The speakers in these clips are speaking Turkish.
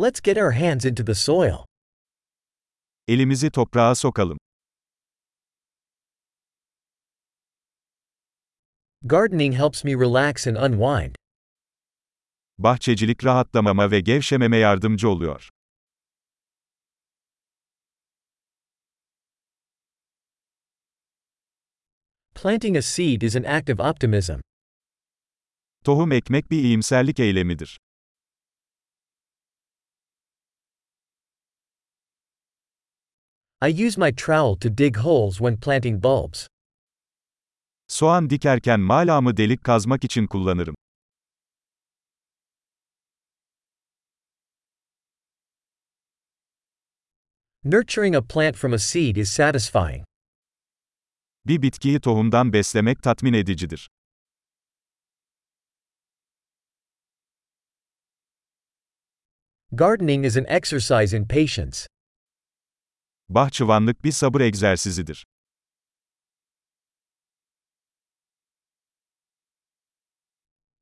Let's get our hands into the soil. Elimizi toprağa sokalım. Gardening helps me relax and unwind. Bahçecilik rahatlamama ve gevşememe yardımcı oluyor. Planting a seed is an act of optimism. Tohum ekmek bir iyimserlik eylemidir. I use my trowel to dig holes when planting bulbs. Soğan dikerken malamı delik kazmak için kullanırım. Nurturing a plant from a seed is satisfying. Bir bitkiyi tohumdan beslemek tatmin edicidir. Gardening is an exercise in patience. Bahçıvanlık bir sabır egzersizidir.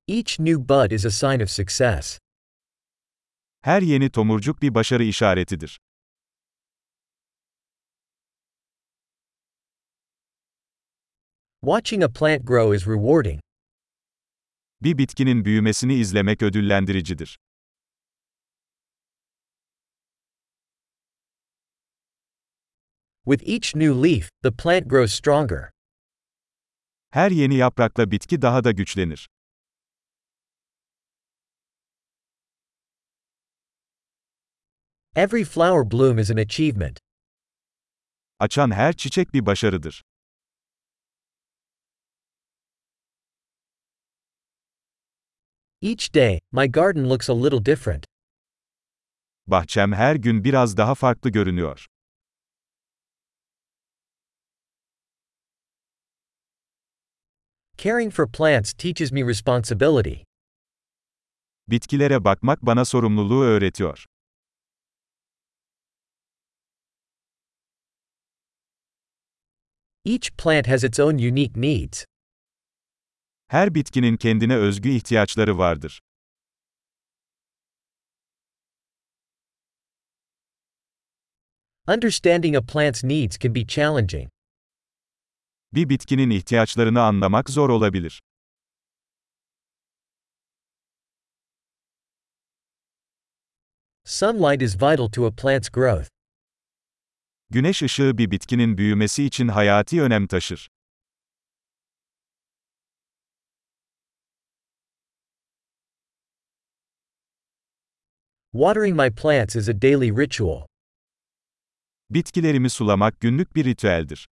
Each new bud is a sign of success. Her yeni tomurcuk bir başarı işaretidir. Watching a plant grow is rewarding. Bir bitkinin büyümesini izlemek ödüllendiricidir. With each new leaf, the plant grows stronger. Her yeni yaprakla bitki daha da güçlenir. Every flower bloom is an achievement. Açan her çiçek bir başarıdır. Each day, my garden looks a little different. Bahçem her gün biraz daha farklı görünüyor. Caring for plants teaches me responsibility. Bitkilere bakmak bana sorumluluğu öğretiyor. Each plant has its own unique needs. Her bitkinin kendine özgü ihtiyaçları vardır. Understanding a plant's needs can be challenging. Bir bitkinin ihtiyaçlarını anlamak zor olabilir. Sunlight is vital to a plant's growth. Güneş ışığı bir bitkinin büyümesi için hayati önem taşır. Watering my plants is a daily ritual. Bitkilerimi sulamak günlük bir ritüeldir.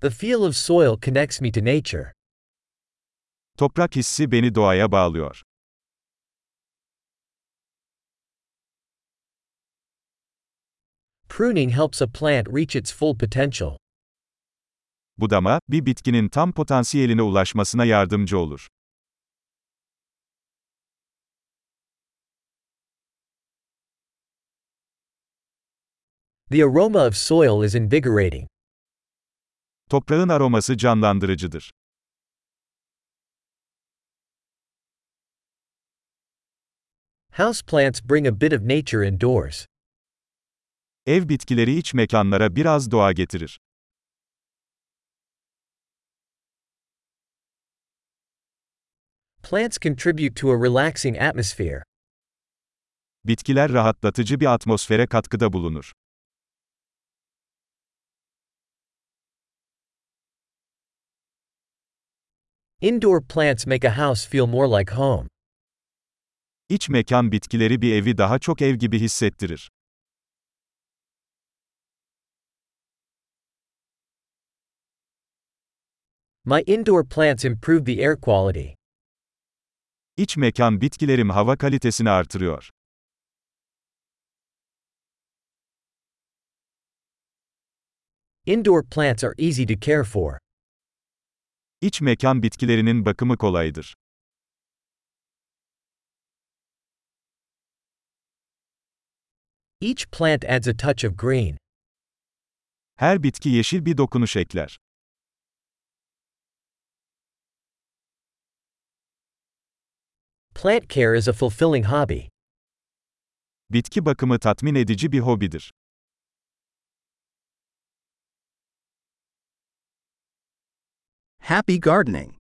The feel of soil connects me to nature. Toprak hissi beni doğaya bağlıyor. Pruning helps a plant reach its full potential. Budama, bir bitkinin tam potansiyeline ulaşmasına yardımcı olur. The aroma of soil is invigorating. Toprağın aroması canlandırıcıdır. Houseplants bring a bit of nature indoors. Ev bitkileri iç mekanlara biraz doğa getirir. Plants contribute to a relaxing atmosphere. Bitkiler rahatlatıcı bir atmosfere katkıda bulunur. Indoor plants make a house feel more like home. İç mekan bitkileri bir evi daha çok ev gibi hissettirir. My indoor plants improve the air quality. İç mekan bitkilerim hava kalitesini artırıyor. Indoor plants are easy to care for. İç mekan bitkilerinin bakımı kolaydır. Each plant adds a touch of green. Her bitki yeşil bir dokunuş ekler. Plant care is a fulfilling hobby. Bitki bakımı tatmin edici bir hobidir. Happy gardening.